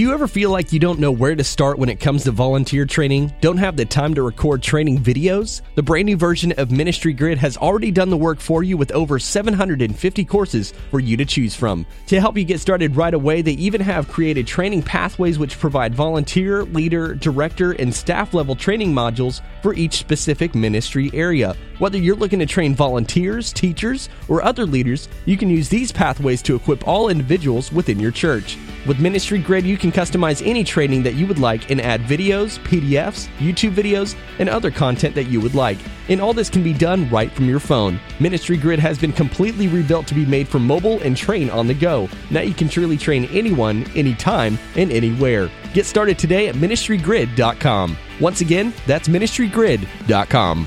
Do you ever feel like you don't know where to start when it comes to volunteer training? Don't have the time to record training videos? The brand new version of Ministry Grid has already done the work for you with over 750 courses for you to choose from. To help you get started right away, they even have created training pathways which provide volunteer, leader, director, and staff level training modules for each specific ministry area. Whether you're looking to train volunteers, teachers, or other leaders, you can use these pathways to equip all individuals within your church. With Ministry Grid, you can customize any training that you would like and add videos, PDFs, YouTube videos, and other content that you would like. And all this can be done right from your phone. Ministry Grid has been completely rebuilt to be made for mobile and train on the go. Now you can truly train anyone, anytime, and anywhere. Get started today at ministrygrid.com. Once again, that's ministrygrid.com.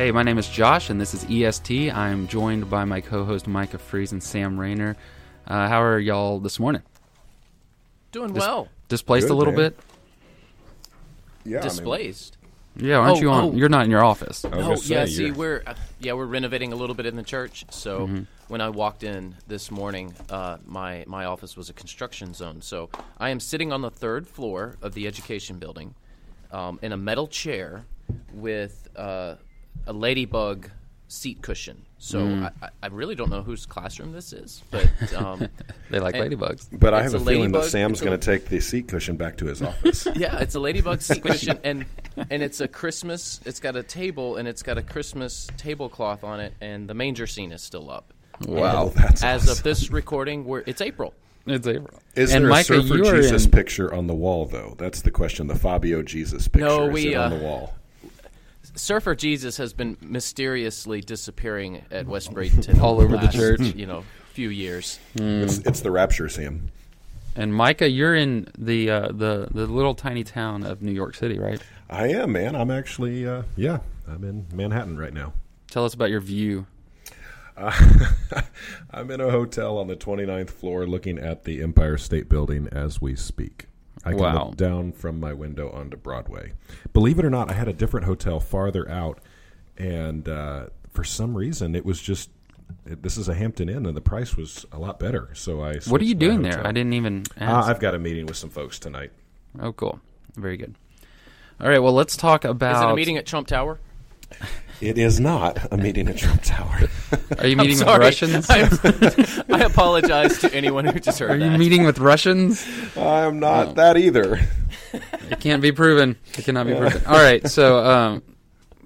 Hey, my name is Josh, and this is EST. I'm joined by my co-host Micah Fries and Sam Rainer. Uh, how are y'all this morning? Doing Dis- well. Displaced Good, a little man. bit. Yeah, I mean, Displaced. Yeah, aren't Oh, you on? oh. You're not in your office. Oh gonna say, yeah, see, you're- we're uh, yeah we're renovating a little bit in the church. So Mm-hmm. when I walked in this morning, uh, my my office was a construction zone. So I am sitting on the third floor of the education building, um, in a metal chair with uh, a ladybug seat cushion. So Mm. I, I- I really don't know whose classroom this is, but um, They like ladybugs. but I have a, a feeling that ladybug, Sam's going to take the seat cushion back to his office. Yeah, it's a ladybug seat cushion, and and it's a Christmas. It's got a table, and it's got a Christmas tablecloth on it, and the manger scene is still up. Wow. Oh, that's As awesome. of this recording, we're it's April. It's April. Is and there Micah, a Surfer you are Jesus in. picture on the wall, though? That's the question. The Fabio Jesus picture No, is we, it on uh, the wall. Surfer Jesus has been mysteriously disappearing at West Bradenton All over the last, church. You know, few years. It's, it's the rapture, Sam. And Micah, you're in the uh, the the little tiny town of New York City, right? I am, man. I'm actually, uh, yeah, I'm in Manhattan right now. Tell us about your view. I'm in a hotel on the 29th floor looking at the Empire State Building as we speak. I can Wow. look down from my window onto Broadway. Believe it or not, I had a different hotel farther out, and uh, for some reason, it was just. It, this is a Hampton Inn, and the price was a lot better. So I. What are you my doing there? I didn't even Uh. I've got a meeting with some folks tonight. oh, cool. Very good. All right. Well, let's talk about. Is it a meeting at Trump Tower? It is not a meeting at Trump Tower. Are you meeting with. Russians? I, I apologize to anyone who just heard Are you that. meeting with Russians? I am not Oh. that either. It can't be proven. It cannot be proven. All right. So, um,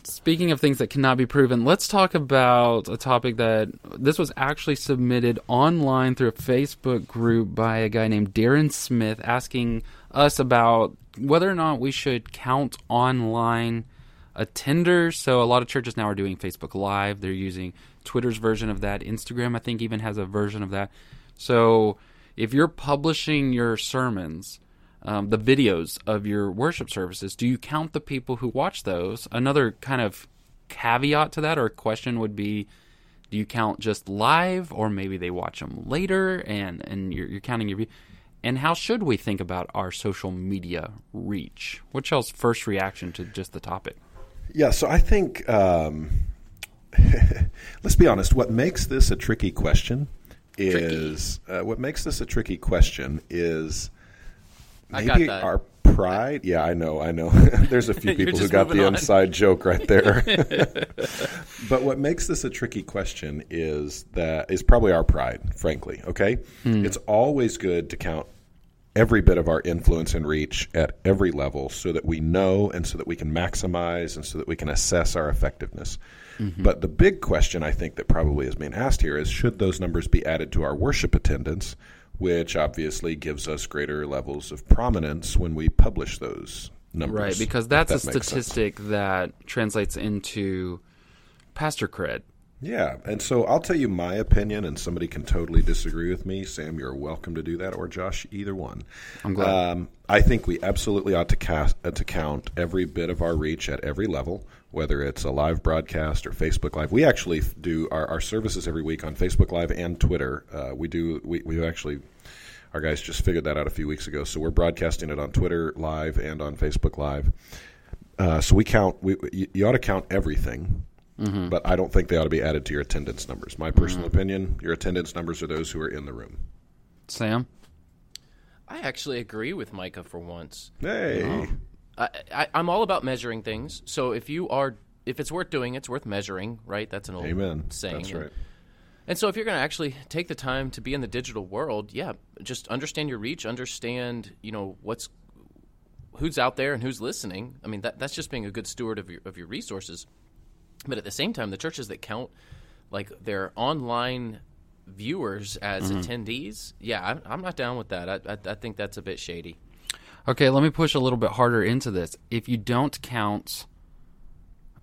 speaking of things that cannot be proven, let's talk about a topic that this was actually submitted online through a Facebook group by a guy named Darren Smith asking us about whether or not we should count online attenders. So, a lot of churches now are doing Facebook Live. They're using Twitter's version of that. Instagram, I think, even has a version of that. So, if you're publishing your sermons, um, the videos of your worship services, do you count the people who watch those? Another kind of caveat to that or question would be do you count just live or maybe they watch them later and, and you're, you're counting your view? And how should we think about our social media reach? What's y'all's first reaction to just the topic? Yeah, so I think, um, let's be honest, what makes this a tricky question is uh, what makes this a tricky question is maybe our pride. Yeah, I know, I know. There's a few people who got the on. inside joke right there. but what makes this a tricky question is that is probably our pride, frankly. Okay, it's always good to count every bit of our influence and reach at every level so that we know and so that we can maximize and so that we can assess our effectiveness. Mm-hmm. But the big question I think that probably is being asked here is should those numbers be added to our worship attendance, which obviously gives us greater levels of prominence when we publish those numbers. Right, because that's a that sense. statistic that translates into pastor cred. Yeah, and so I'll tell you my opinion, and somebody can totally disagree with me. Sam, you're welcome to do that, or Josh, either one. I'm glad. Um, I think we absolutely ought to, cast, uh, to count every bit of our reach at every level, whether it's a live broadcast or Facebook Live. We actually do our, our services every week on Facebook Live and Twitter. Uh, we do. We, we actually our guys just figured that out a few weeks ago, so we're broadcasting it on Twitter Live and on Facebook Live. Uh, so we count. We, you, you ought to count everything. Mm-hmm. But I don't think they ought to be added to your attendance numbers. My personal mm-hmm. opinion: your attendance numbers are those who are in the room. Sam, I actually agree with Micah for once. Hey, oh. I, I, I'm all about measuring things. So if you are, if it's worth doing, it's worth measuring, right? That's an old Amen. saying. That's right. And so if you're going to actually take the time to be in the digital world, yeah, just understand your reach, understand, you know, what's who's out there and who's listening. I mean, that that's just being a good steward of your of your resources. But at the same time, the churches that count like their online viewers as mm-hmm. attendees, yeah, I, am not down with that. I, I, I think that's a bit shady. Okay, let me push a little bit harder into this. If you don't count,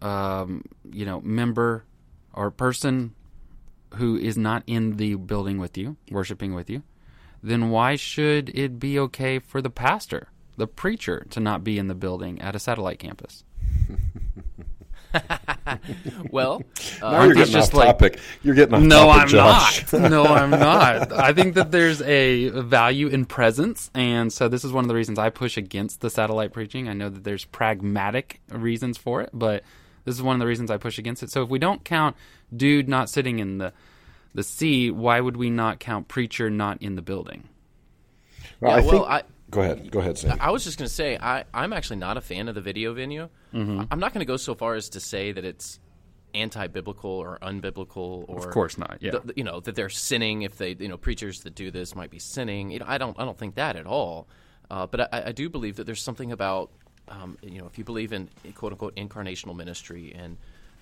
um, you know, member or person who is not in the building with you, worshiping with you, then why should it be okay for the pastor, the preacher, to not be in the building at a satellite campus? well, uh, now you're getting off topic. You're getting off no, topic, I'm Josh. not. No, I'm not. I think that there's a value in presence, and so this is one of the reasons I push against the satellite preaching. I know that there's pragmatic reasons for it, but this is one of the reasons I push against it. So if we don't count dude not sitting in the the C, why would we not count preacher not in the building? Well, yeah, I well, think, I, Go ahead. Go ahead, Sam. I was just going to say I, I'm actually not a fan of the video venue. Mm-hmm. I'm not going to go so far as to say that it's anti-biblical or unbiblical or of course not yeah the, you know that they're sinning if they you know preachers that do this might be sinning you know i don't i don't think that at all uh, but I, I, do believe that there's something about um, you know if you believe in quote unquote incarnational ministry and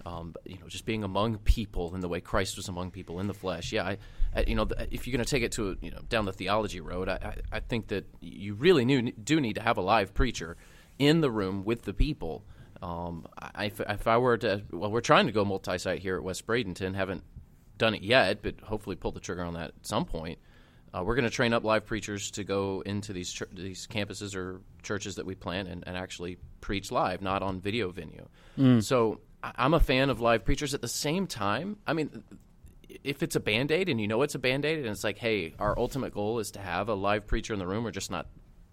um, you know, just being among people in the way Christ was among people in the flesh. Yeah, I, I you know, if you're going to take it to you know down the theology road, I, I, think that you really knew, do need to have a live preacher in the room with the people. Um, I, if, if, I were to, well, we're trying to go multi-site here at West Bradenton. Haven't done it yet, but hopefully pull the trigger on that at some point. Uh, we're going to train up live preachers to go into these ch- these campuses or churches that we plant and, and, actually preach live, not on video venue. Mm. So I'm a fan of live preachers. At the same time, I mean, if it's a band aid and you know it's a band aid and it's like, hey, our ultimate goal is to have a live preacher in the room, we're just not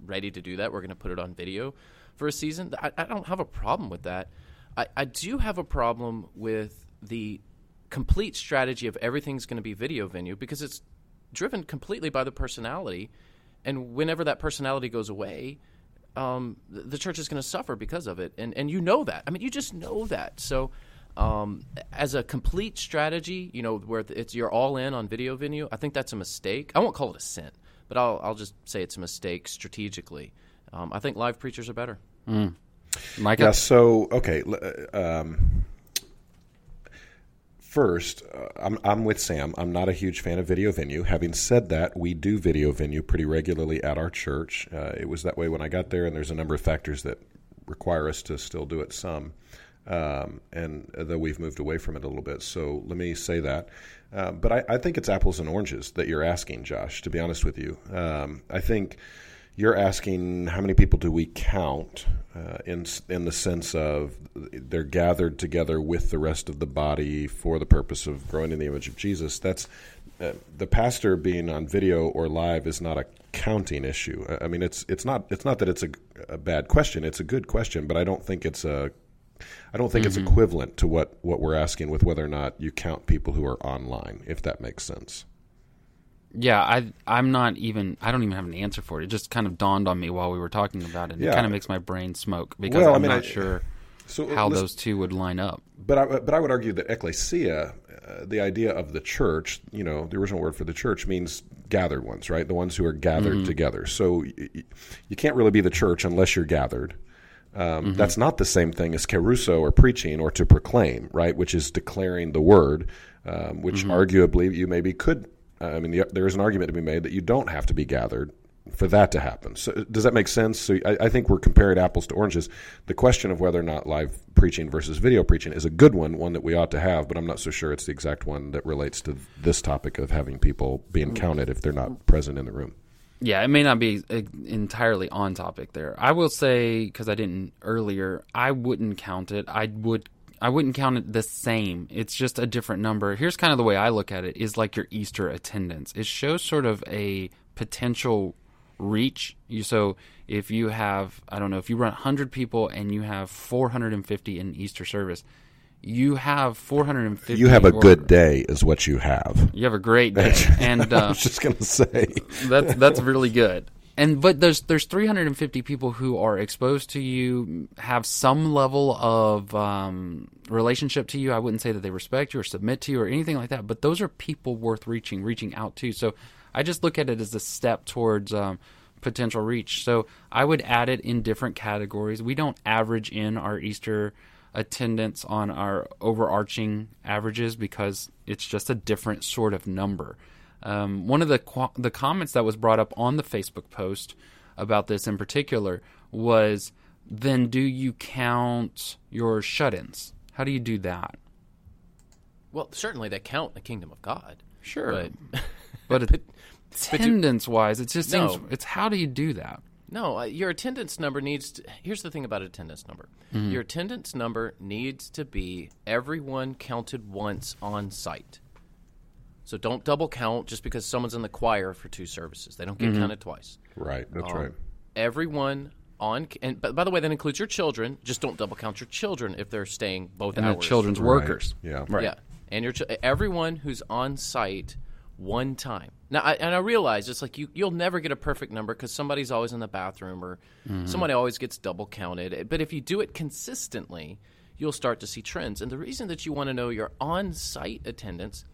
ready to do that. We're going to put it on video for a season. I, I don't have a problem with that. I, I do have a problem with the complete strategy of everything's going to be video venue because it's driven completely by the personality. And whenever that personality goes away, um, the church is going to suffer because of it, and and you know that. I mean, you just know that. So, um, as a complete strategy, you know, where it's you're all in on video venue, I think that's a mistake. I won't call it a sin, but I'll I'll just say it's a mistake strategically. Um, I think live preachers are better. Mm. Micah? Yeah. So okay. Um, First, uh, I'm, I'm with Sam. I'm not a huge fan of video venue. Having said that, we do video venue pretty regularly at our church. Uh, it was that way when I got there, and there's a number of factors that require us to still do it some. Um, and though we've moved away from it a little bit, so let me say that. Uh, but I, I, think it's apples and oranges that you're asking, Josh. To be honest with you, um, I think you're asking how many people do we count uh, in in the sense of they're gathered together with the rest of the body for the purpose of growing in the image of Jesus. That's uh, the pastor being on video or live is not a counting issue. I mean, it's it's not it's not that it's a, a bad question. It's a good question, but I don't think it's a I don't think mm-hmm. it's equivalent to what, what we're asking with whether or not you count people who are online, if that makes sense. Yeah, I I'm not even I don't even have an answer for it. It just kind of dawned on me while we were talking about it. And yeah. It kind of makes my brain smoke because well, I'm I mean, not I, sure so how those two would line up. But I but I would argue that ecclesia, uh, the idea of the church, you know, the original word for the church means gathered ones, right? The ones who are gathered mm-hmm. together. So y- you can't really be the church unless you're gathered. Um, mm-hmm. That's not the same thing as kerusso or preaching or to proclaim, right? Which is declaring the word, um, which mm-hmm. arguably you maybe could I mean, there is an argument to be made that you don't have to be gathered for that to happen. So does that make sense? So I, I, think we're comparing apples to oranges. The question of whether or not live preaching versus video preaching is a good one, one that we ought to have, but I'm not so sure it's the exact one that relates to this topic of having people being counted if they're not present in the room. Yeah, it may not be uh, entirely on topic there. I will say because I didn't earlier, I wouldn't count it. I would I wouldn't count it the same. It's just a different number. Here's kind of the way I look at it is like your Easter attendance. It shows sort of a potential reach. You so if you have I don't know if you run 100 people and you have 450 in Easter service, you have 450. You have a good day, is what you have. You have a great day, and uh, I was just going to say that's that's really good. And but there's there's 350 people who are exposed to you, have some level of um, relationship to you. I wouldn't say that they respect you or submit to you or anything like that, but those are people worth reaching, reaching out to. So I just look at it as a step towards um, potential reach. So I would add it in different categories. We don't average in our Easter attendance on our overarching averages because it's just a different sort of number. Um, one of the qu- the comments that was brought up on the Facebook post about this in particular was, "Then do you count your shut-ins? How do you do that?" Well, certainly they count the kingdom of God. Sure, but, but attendance wise, it just no. seems it's how do you do that? No, uh, your attendance number needs to. Here's the thing about attendance number mm-hmm. your attendance number needs to be everyone counted once on site. So don't double count just because someone's in the choir for two services. They don't get mm-hmm. counted twice. Right, that's um, right. Everyone on, and by, by the way, that includes your children. Just don't double count your children if they're staying both and hours. And children's right. workers. Yeah, right. Yeah, and your everyone who's on site one time. Now, I, and I realize it's like you you'll never get a perfect number because somebody's always in the bathroom or mm-hmm. somebody always gets double counted. But if you do it consistently, you'll start to see trends. And the reason that you want to know your on-site attendance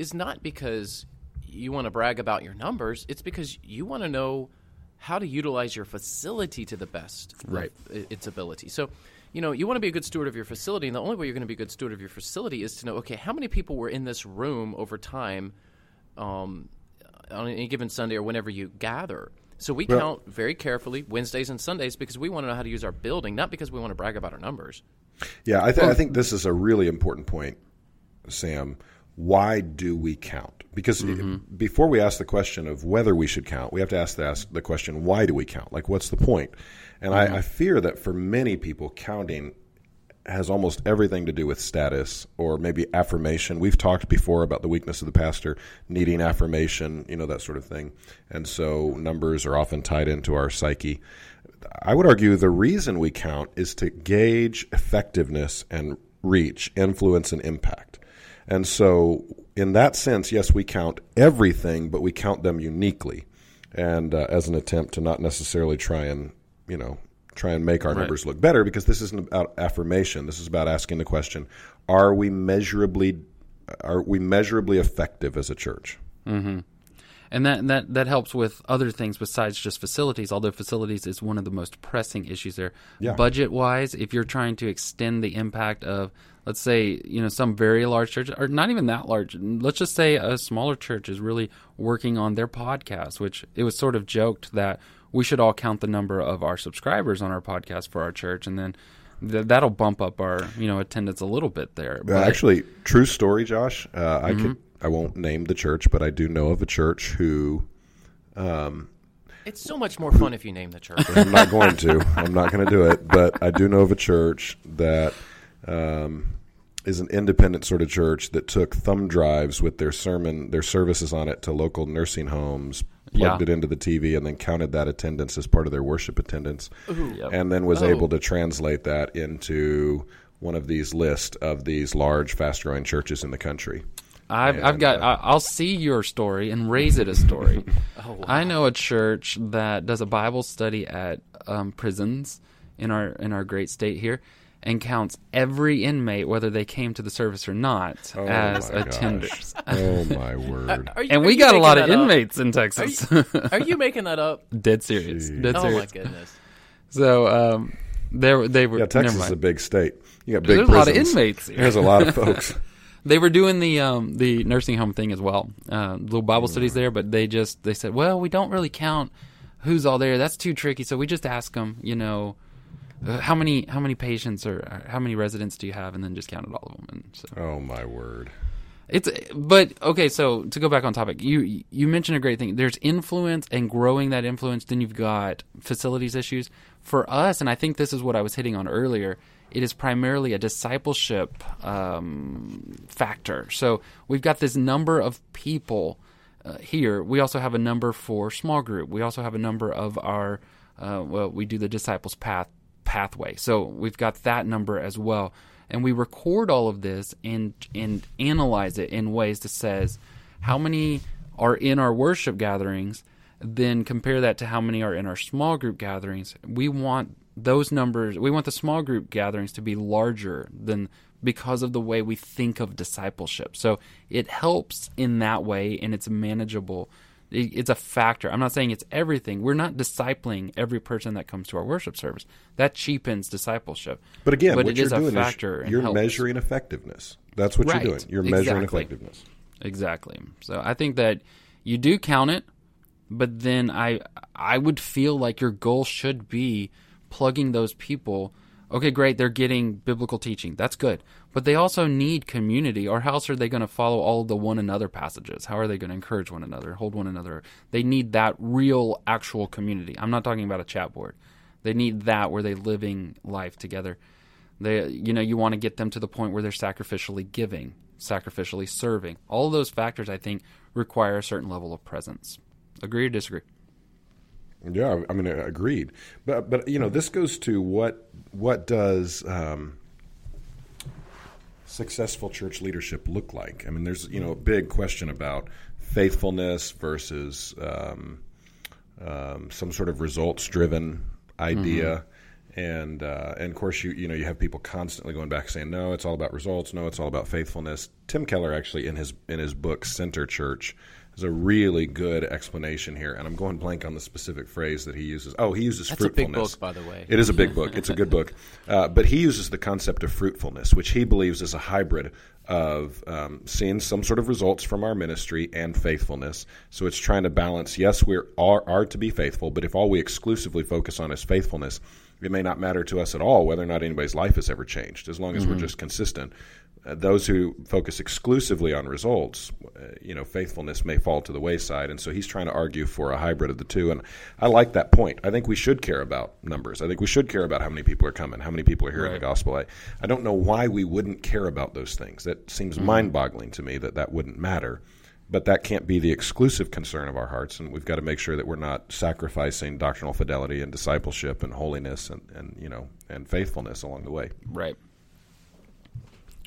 is not because you want to brag about your numbers. It's because you want to know how to utilize your facility to the best right. its ability. So, you know, you want to be a good steward of your facility, and the only way you're going to be a good steward of your facility is to know, okay, how many people were in this room over time – um, on any given Sunday or whenever you gather. So we well, count very carefully Wednesdays and Sundays because we want to know how to use our building, not because we want to brag about our numbers. Yeah, I, th- well, I think this is a really important point, Sam. Why do we count? Because mm-hmm. before we ask the question of whether we should count, we have to ask the, ask the question, why do we count? Like, what's the point? And mm-hmm. I, I fear that for many people, counting has almost everything to do with status or maybe affirmation. We've talked before about the weakness of the pastor needing affirmation, you know, that sort of thing. And so numbers are often tied into our psyche. I would argue the reason we count is to gauge effectiveness and reach, influence, and impact. And so, in that sense, yes, we count everything, but we count them uniquely and uh, as an attempt to not necessarily try and, you know, try and make our right. numbers look better because this isn't about affirmation. This is about asking the question: Are we measurably are we measurably effective as a church? Mm-hmm. And that, that that helps with other things besides just facilities. Although facilities is one of the most pressing issues there. Yeah. Budget wise, if you're trying to extend the impact of, let's say, you know, some very large church, or not even that large. Let's just say a smaller church is really working on their podcast, which it was sort of joked that we should all count the number of our subscribers on our podcast for our church, and then th- that'll bump up our you know attendance a little bit there. But, actually, true story, Josh. Uh, I mm-hmm. could I won't name the church, but I do know of a church who. Um, it's so much more fun if you name the church. I'm not going to. I'm not going to do it. But I do know of a church that um, is an independent sort of church that took thumb drives with their sermon, their services on it to local nursing homes, plugged yeah. it into the TV, and then counted that attendance as part of their worship attendance, yep. and then was oh. able to translate that into one of these lists of these large, fast-growing churches in the country. I've, and, I've got. Uh, I'll see your story and raise it a story. oh, wow. I know a church that does a Bible study at um, prisons in our in our great state here, and counts every inmate, whether they came to the service or not, oh as attenders. oh my word! Are, you, and we got a lot of inmates up? in Texas. Are you, are you, making that up? Dead serious. Dead oh serious. my goodness! So um, they they were. Yeah, Texas is a big state. You got big. There's prisons. a lot of inmates. Here. There's a lot of folks. they were doing the um, the nursing home thing as well. Uh, little Bible mm. studies there, but they just they said, well, we don't really count who's all there. That's too tricky. So we just ask them, you know, uh, how many how many patients or uh, how many residents do you have, and then just counted all of them. And so Oh my word! it's but okay. So to go back on topic, you you mentioned a great thing. There's influence and growing that influence. Then you've got facilities issues for us, and I think this is what I was hitting on earlier. It is primarily a discipleship um, factor. So we've got this number of people uh, here. We also have a number for small group. We also have a number of our uh, well, we do the disciples path pathway. So we've got that number as well, and we record all of this and and analyze it in ways that says how many are in our worship gatherings. Then compare that to how many are in our small group gatherings. We want those numbers. We want the small group gatherings to be larger than because of the way we think of discipleship. So it helps in that way, and it's manageable it's a factor. I'm not saying it's everything. We're not discipling every person that comes to our worship service. That cheapens discipleship. But again, but what it you're is doing a factor. is you're helps. measuring effectiveness. That's what Right. you're doing. You're measuring Exactly. effectiveness. Exactly. So I think that you do count it, but then I I would feel like your goal should be plugging those people. Okay, great, they're getting biblical teaching. That's good. But they also need community, or how else are they going to follow all the one another passages? How are they going to encourage one another, hold one another? They need that real, actual community. I'm not talking about a chat board. They need that where they're living life together. They, you know, you want to get them to the point where they're sacrificially giving, sacrificially serving. All those factors, I think, require a certain level of presence. Agree or disagree? Yeah, I mean, uh, agreed. But but you know, this goes to what what does um, successful church leadership look like? I mean, there's you know a big question about faithfulness versus um, um, some sort of results driven idea. And uh, and of course you you know you have people constantly going back saying no it's all about results no it's all about faithfulness. Tim Keller actually in his in his book Center Church has a really good explanation here, and I'm going blank on the specific phrase that he uses. Oh, he uses That's a big fruitfulness. book, by the way. It is a big book. It's a good book, uh, but he uses the concept of fruitfulness, which he believes is a hybrid of um, seeing some sort of results from our ministry and faithfulness. So it's trying to balance. Yes, we are, are to be faithful, but if all we exclusively focus on is faithfulness, it may not matter to us at all whether or not anybody's life has ever changed, as long as we're just consistent. Uh, those who focus exclusively on results, uh, you know, faithfulness may fall to the wayside. And so he's trying to argue for a hybrid of the two. And I like that point. I think we should care about numbers. I think we should care about how many people are coming, how many people are hearing the gospel. I, I don't know why we wouldn't care about those things. That seems mind boggling to me that that wouldn't matter. But that can't be the exclusive concern of our hearts, and we've got to make sure that we're not sacrificing doctrinal fidelity and discipleship and holiness and, and you know and faithfulness along the way. Right.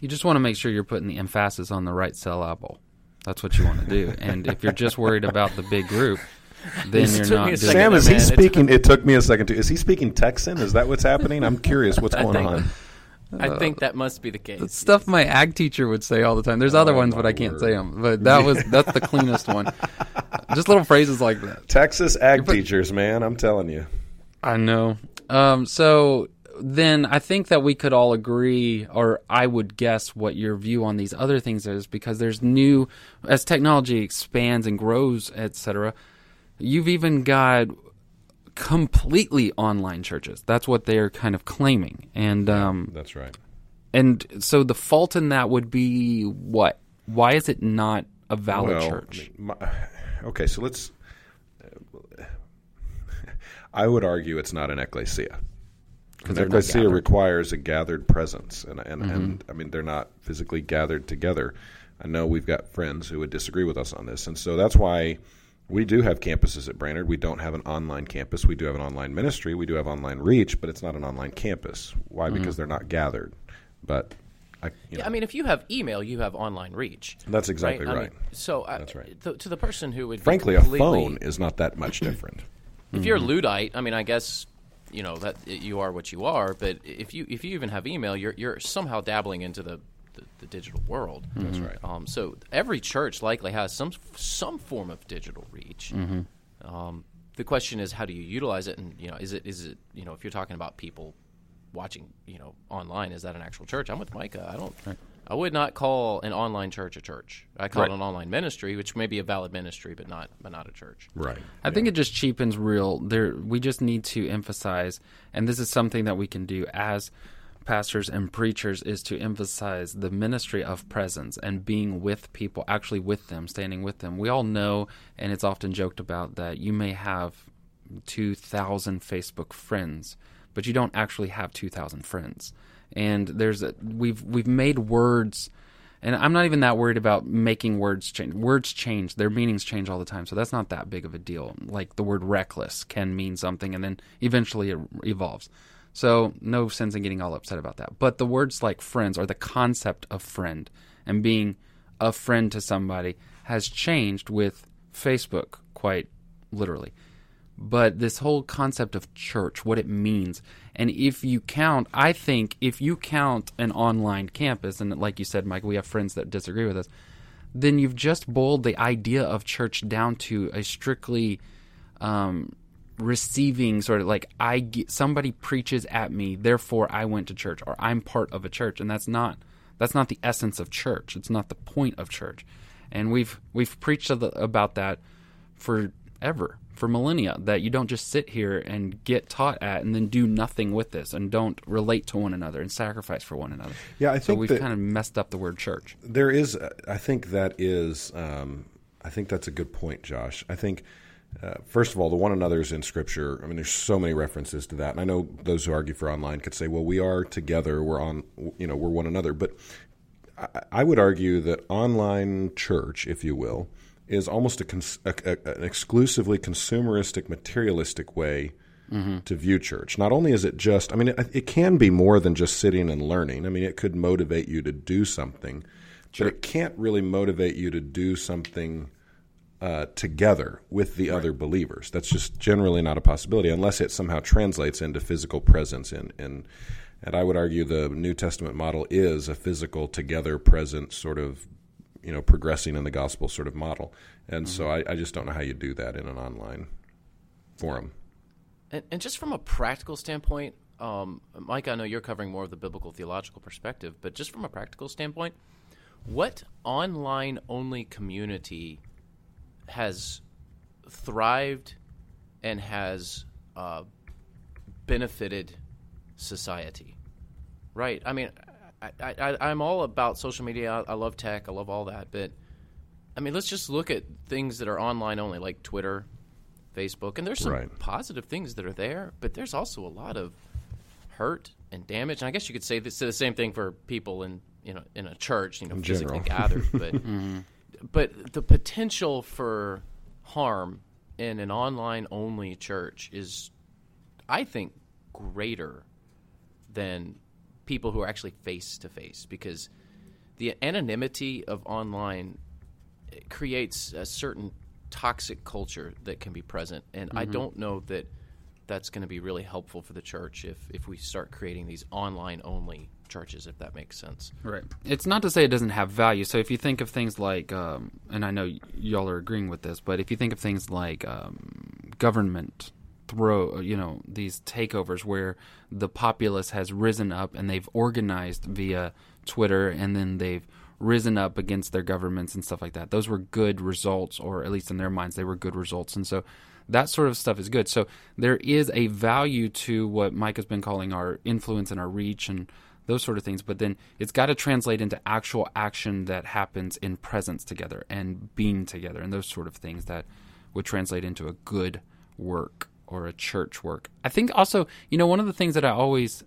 You just want to make sure you're putting the emphasis on the right syllable. That's what you want to do. and if you're just worried about the big group, then It you're not doing Sam, to is he it speaking? It took me a second to. Is he speaking Texan? Is that what's happening? I'm curious what's going think- on. I think that must be the case. That's stuff my ag teacher would say all the time. There's other Oh, ones, but I can't word. say them. But that was that's the cleanest one. Just little phrases like that. Texas ag put- teachers, man, I'm telling you. I know. Um, so then I think that we could all agree, or I would guess what your view on these other things is, because there's new as technology expands and grows, etc. You've even got completely online churches. That's what they're kind of claiming, and um, That's right. and so the fault in that would be what? Why is it not a valid Well, church? my- okay, so let's. I would argue it's not an ecclesia. Because ecclesia requires a gathered presence, and and, Mm-hmm. and I mean they're not physically gathered together. I know we've got friends who would disagree with us on this, and so that's why we do have campuses at Brainerd. We don't have an online campus. We do have an online ministry. We do have online reach, but it's not an online campus. Why? Mm-hmm. Because they're not gathered. But I, you Yeah, know, I mean, if you have email, you have online reach. That's exactly I right. mean, so I, That's right. th- to the person who would frankly, a phone is not that much different. If you're a Luddite, I mean, I guess you know that you are what you are. But if you if you even have email, you're you're somehow dabbling into the the, the digital world. That's right. Um, so every church likely has some some form of digital reach. Mm-hmm. Um, the question is, how do you utilize it? And you know, is it is it you know, if you're talking about people watching, you know, online, is that an actual church? I'm with Micah. I don't. I would not call an online church a church. I call Right. it an online ministry, which may be a valid ministry, but not but not a church. Right. I think it just cheapens real. There, we just need to emphasize, and this is something that we can do as pastors and preachers, is to emphasize the ministry of presence and being with people, actually with them, standing with them. We all know, and it's often joked about that you may have two thousand Facebook friends, but you don't actually have two thousand friends. And there's a, we've we've made words and I'm not even that worried about making words change. Words change, their meanings change all the time, so that's not that big of a deal. Like the word reckless can mean something and then eventually it evolves. So, no sense in getting all upset about that. But the words like friends or the concept of friend and being a friend to somebody has changed with Facebook quite literally but this whole concept of church, what it means. And if you count, I think if you count an online campus, and like you said, Mike, we have friends that disagree with us, then you've just boiled the idea of church down to a strictly um, receiving sort of like I get, somebody preaches at me, therefore I went to church, or I'm part of a church, and that's not that's not the essence of church. It's not the point of church, and we've we've preached about that forever for millennia that you don't just sit here and get taught at and then do nothing with this and don't relate to one another and sacrifice for one another. Yeah, I so think we've kind of messed up the word church. There is, I think that is, um, I think that's a good point, Josh. I think, uh, first of all, the one another's in Scripture. I mean, there's so many references to that, and I know those who argue for online could say, "Well, we are together. We're on, you know, we're one another." But I, I would argue that online church, if you will, is almost a, cons- a, a an exclusively consumeristic, materialistic way to view church. Not only is it just, I mean, it, it can be more than just sitting and learning. I mean, it could motivate you to do something, but it can't really motivate you to do something uh, together with the other believers. That's just generally not a possibility unless it somehow translates into physical presence. In, in, and I would argue the New Testament model is a physical, together, present sort of, you know, progressing in the gospel sort of model. And so I, I just don't know how you do that in an online forum. And, and just from a practical standpoint, um, Mike, I know you're covering more of the biblical theological perspective, but just from a practical standpoint, what online only community has thrived and has uh, benefited society? Right. I mean, I, I, I'm all about social media. I, I love tech. I love all that. But, I mean, let's just look at things that are online only, like Twitter, Facebook. And there's some Right. positive things that are there, but there's also a lot of hurt and damage. And I guess you could say this, the same thing for people in you know in a church, you know, In physically general. gathered. But mm-hmm. but the potential for harm in an online only church is, I think, greater than people who are actually face to face because the anonymity of online creates a certain toxic culture that can be present and i don't know that that's going to be really helpful for the church if if we start creating these online only churches if that makes sense Right. It's not to say it doesn't have value. So if you think of things like, um, and I know y- y'all are agreeing with this, but if you think of things like um, government throw, you know, these takeovers where the populace has risen up and they've organized via Twitter and then they've risen up against their governments and stuff like that. Those were good results, or at least in their minds, they were good results. And so that sort of stuff is good. So there is a value to what Mike has been calling our influence and our reach and those sort of things. But then it's got to translate into actual action that happens in presence together and being together and those sort of things that would translate into a good work or a church work. I think also, you know, one of the things that I always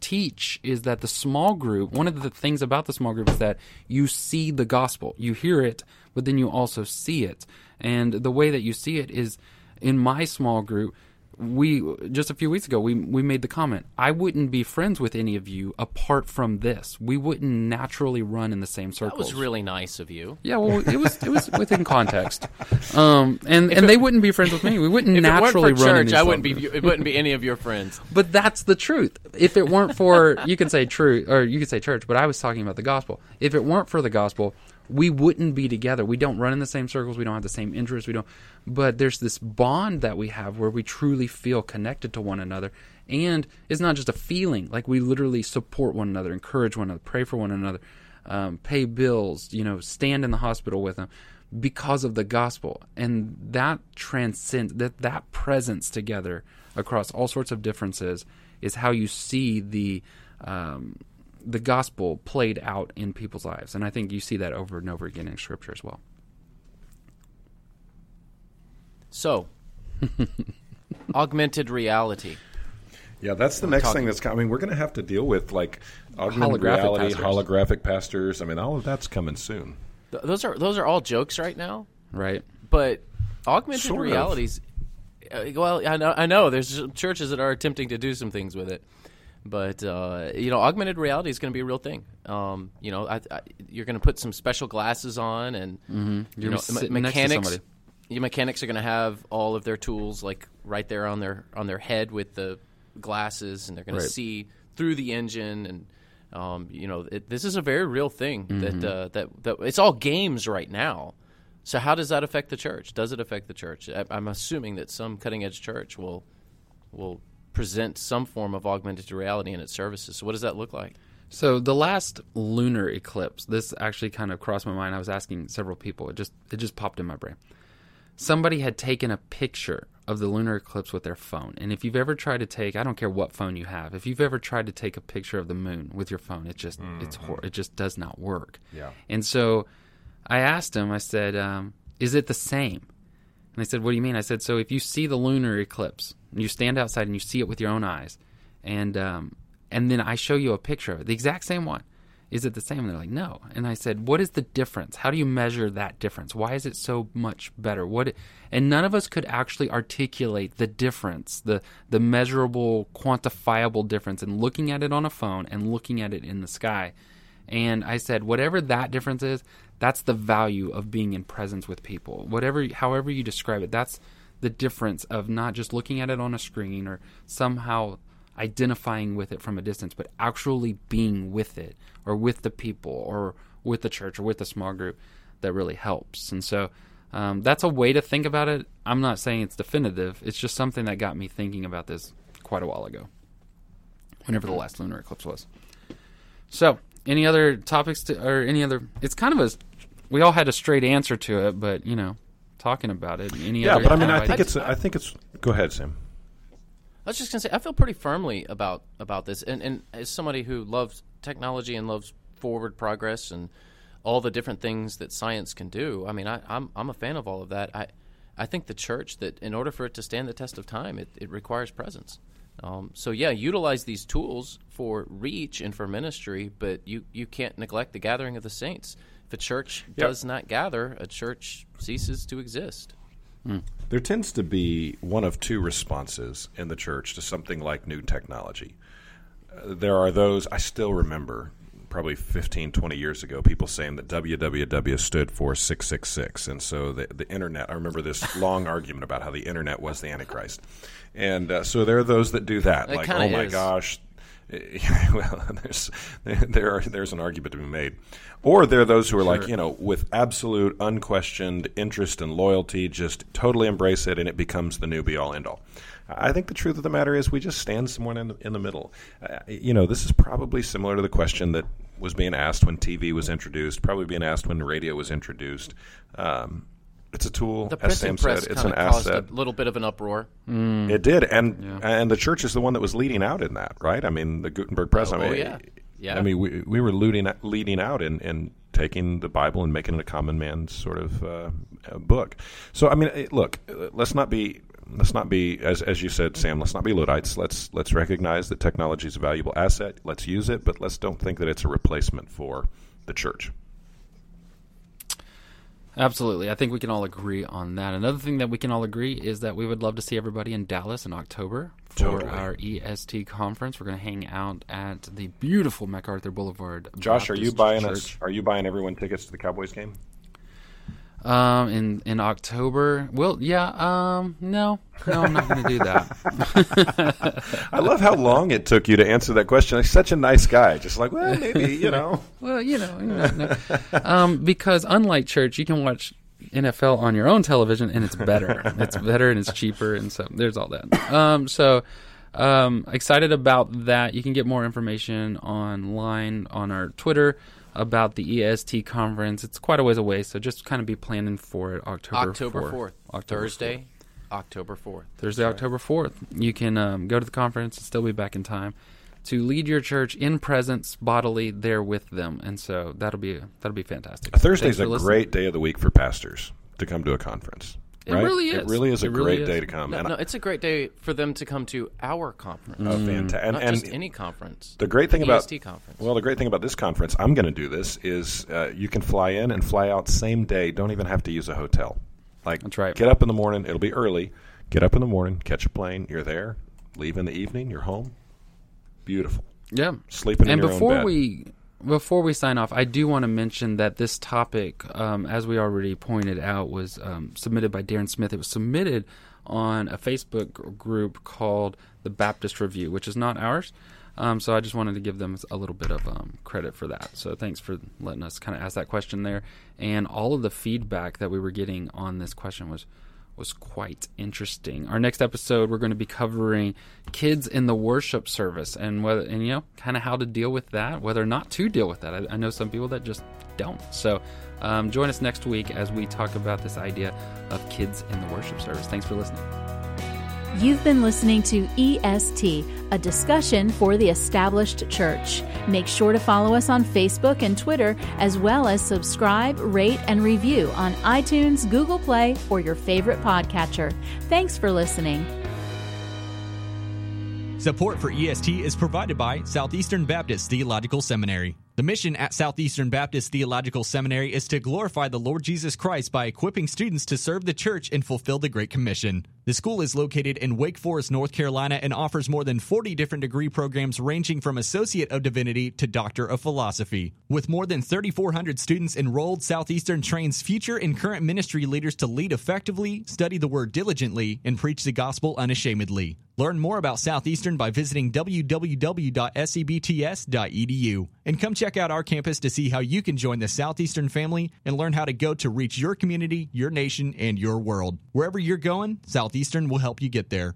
teach is that the small group, one of the things about the small group is that you see the gospel. You hear it, but then you also see it. And the way that you see it is in my small group, we just a few weeks ago we we made the comment I wouldn't be friends with any of you apart from this. We wouldn't naturally run in the same that circles. was really nice of you yeah, well, it was it was within context, um, and and they wouldn't be friends with me. We wouldn't if naturally it run. in church i wouldn't be it wouldn't be any of your friends But that's the truth. If it weren't for, you can say true, or you could say church, but I was talking about the gospel. If it weren't for the gospel, we wouldn't be together. We don't run in the same circles. We don't have the same interests. We don't. But there's this bond that we have where we truly feel connected to one another, And it's not just a feeling; like we literally support one another, encourage one another, pray for one another, um, pay bills, you know, stand in the hospital with them because of the gospel, and that transcends that that presence together across all sorts of differences is how you see the um, the gospel played out in people's lives, and I think you see that over and over again in Scripture as well. So, augmented reality. Yeah, that's the next talking- thing that's coming. I mean, we're going to have to deal with like augmented Holographic reality, pastors. holographic pastors. I mean, all of that's coming soon. Th- those are those are all jokes right now. Right? but augmented Sort realities uh, well I know I know there's churches that are attempting to do some things with it but uh, you know augmented reality is going to be a real thing um, you know I, I, you're going to put some special glasses on and you Mm-hmm. You're know sitting me- next to mechanics your mechanics are going to have all of their tools like right there on their on their head with the glasses and they're going Right. to see through the engine and um, you know it, this is a very real thing Mm-hmm. that, uh, that that it's all games right now so how does that affect the church? Does it affect the church? I, I'm assuming that some cutting edge church will will present some form of augmented reality in its services. So what does that look like? So the last lunar eclipse, this actually kind of crossed my mind. I was asking several people. It just it just popped in my brain. Somebody had taken a picture of the lunar eclipse with their phone. And if you've ever tried to take, I don't care what phone you have, if you've ever tried to take a picture of the moon with your phone, it just it's hor- it just does not work. Yeah. And so I asked him, I said, um, is it the same? And I said, what do you mean? I said, so if you see the lunar eclipse, you stand outside and you see it with your own eyes, and um, and then I show you a picture of it, the exact same one, is it the same? And they're like, no. And I said, what is the difference? How do you measure that difference? Why is it so much better? What? And none of us could actually articulate the difference, the the measurable, quantifiable difference in looking at it on a phone and looking at it in the sky. And I said, whatever that difference is, that's the value of being in presence with people. Whatever, however you describe it, that's the difference of not just looking at it on a screen or somehow identifying with it from a distance, but actually being with it or with the people or with the church or with the small group that really helps. And so um, that's a way to think about it. I'm not saying it's definitive. It's just something that got me thinking about this quite a while ago, whenever the last lunar eclipse was. So, any other topics to, or any other? It's kind of a. We all had a straight answer to it, but you know, talking about it. Any Yeah, other but I mean, I advice? think it's. I think it's. Go ahead, Sam. I was just gonna say I feel pretty firmly about about this, and and as somebody who loves technology and loves forward progress and all the different things that science can do. I mean, I, I'm I'm a fan of all of that. I I think the church that in order for it to stand the test of time, it, it requires presence. Um, so yeah, utilize these tools for reach and for ministry, but you you can't neglect the gathering of the saints. If a church Yeah. does not gather, a church ceases to exist. There tends to be one of two responses in the church to something like new technology. Uh, there are those, I still remember, probably 15, 20 years ago, people saying that www stood for 666. And so the, the internet, I remember this long argument about how the internet was the Antichrist. And uh, so there are those that do that. It like, oh my is. gosh, well, there's there are there's an argument to be made, or there are those who are like you know with absolute unquestioned interest and loyalty, just totally embrace it, and it becomes the new be all end all. I think the truth of the matter is we just stand somewhere in the, in the middle. Uh, you know, this is probably similar to the question that was being asked when TV was introduced, probably being asked when radio was introduced. Um, it's a tool, The as Sam press said. It's an kind of caused asset. a little bit of an uproar. It did, and and the church is the one that was leading out in that, right? I mean, the Gutenberg press. I Oh, yeah. Yeah. I mean, we we were leading leading out in, in taking the Bible and making it a common man's sort of uh, uh, book. So, I mean, look, uh, let's not be let's not be as as you said, Sam. Let's not be luddites. Let's let's recognize that technology is a valuable asset. Let's use it, but let's don't think that it's a replacement for the church. Absolutely. I think we can all agree on that. Another thing that we can all agree is that we would love to see everybody in Dallas in October for Totally. our EST conference. We're going to hang out at the beautiful MacArthur Boulevard. Josh, are you buying Church. us? Are you buying everyone tickets to the Cowboys game? Um, in in October. Well, yeah. Um, no, no, I'm not going to do that. I love how long it took you to answer that question. He's such a nice guy. Just like, well, maybe you know. Well, you know, you know no. um, because unlike church, you can watch NFL on your own television, and it's better. it's better and it's cheaper, and so there's all that. Um, so, um, excited about that. You can get more information online on our Twitter about the EST conference. It's quite a ways away, so just kind of be planning for it October October 4th. fourth, October Thursday, October fourth. Thursday, October 4th. You can um, go to the conference and still be back in time to lead your church in presence bodily there with them. And so that'll be that'll be fantastic. Thursday's Thanks a listening. great day of the week for pastors to come to a conference. It right? really It is. really is a really great is. day to come. No, and no, it's a great day for them to come to our conference, oh, fantastic. And, not and just any conference. the great thing about EST conference. well, the great thing about this conference, I'm going to do this is uh, you can fly in and fly out same day. Don't even have to use a hotel. Like That's right. Get up in the morning. It'll be early. Get up in the morning. Catch a plane. You're there. Leave in the evening. You're home. Beautiful. Yeah. Sleeping in and your own before bed. we before we sign off, I do want to mention that this topic, um, as we already pointed out, was um, submitted by Darren Smith. It was submitted on a Facebook group called the Baptist Review, which is not ours. Um, so I just wanted to give them a little bit of um, credit for that. So thanks for letting us kind of ask that question there. And all of the feedback that we were getting on this question was was quite interesting. Our next episode, we're going to be covering kids in the worship service and whether, and you know, kind of how to deal with that, whether or not to deal with that. I, I know some people that just don't. So, um, join us next week as we talk about this idea of kids in the worship service. Thanks for listening. You've been listening to EST, a discussion for the established church. Make sure to follow us on Facebook and Twitter, as well as subscribe, rate, and review on iTunes, Google Play, or your favorite podcatcher. Thanks for listening. Support for EST is provided by Southeastern Baptist Theological Seminary. The mission at Southeastern Baptist Theological Seminary is to glorify the Lord Jesus Christ by equipping students to serve the church and fulfill the Great Commission. The school is located in Wake Forest, North Carolina, and offers more than 40 different degree programs ranging from Associate of Divinity to Doctor of Philosophy. With more than 3,400 students enrolled, Southeastern trains future and current ministry leaders to lead effectively, study the Word diligently, and preach the gospel unashamedly. Learn more about Southeastern by visiting www.sebts.edu and come check out our campus to see how you can join the Southeastern family and learn how to go to reach your community, your nation, and your world. Wherever you're going, Southeastern will help you get there.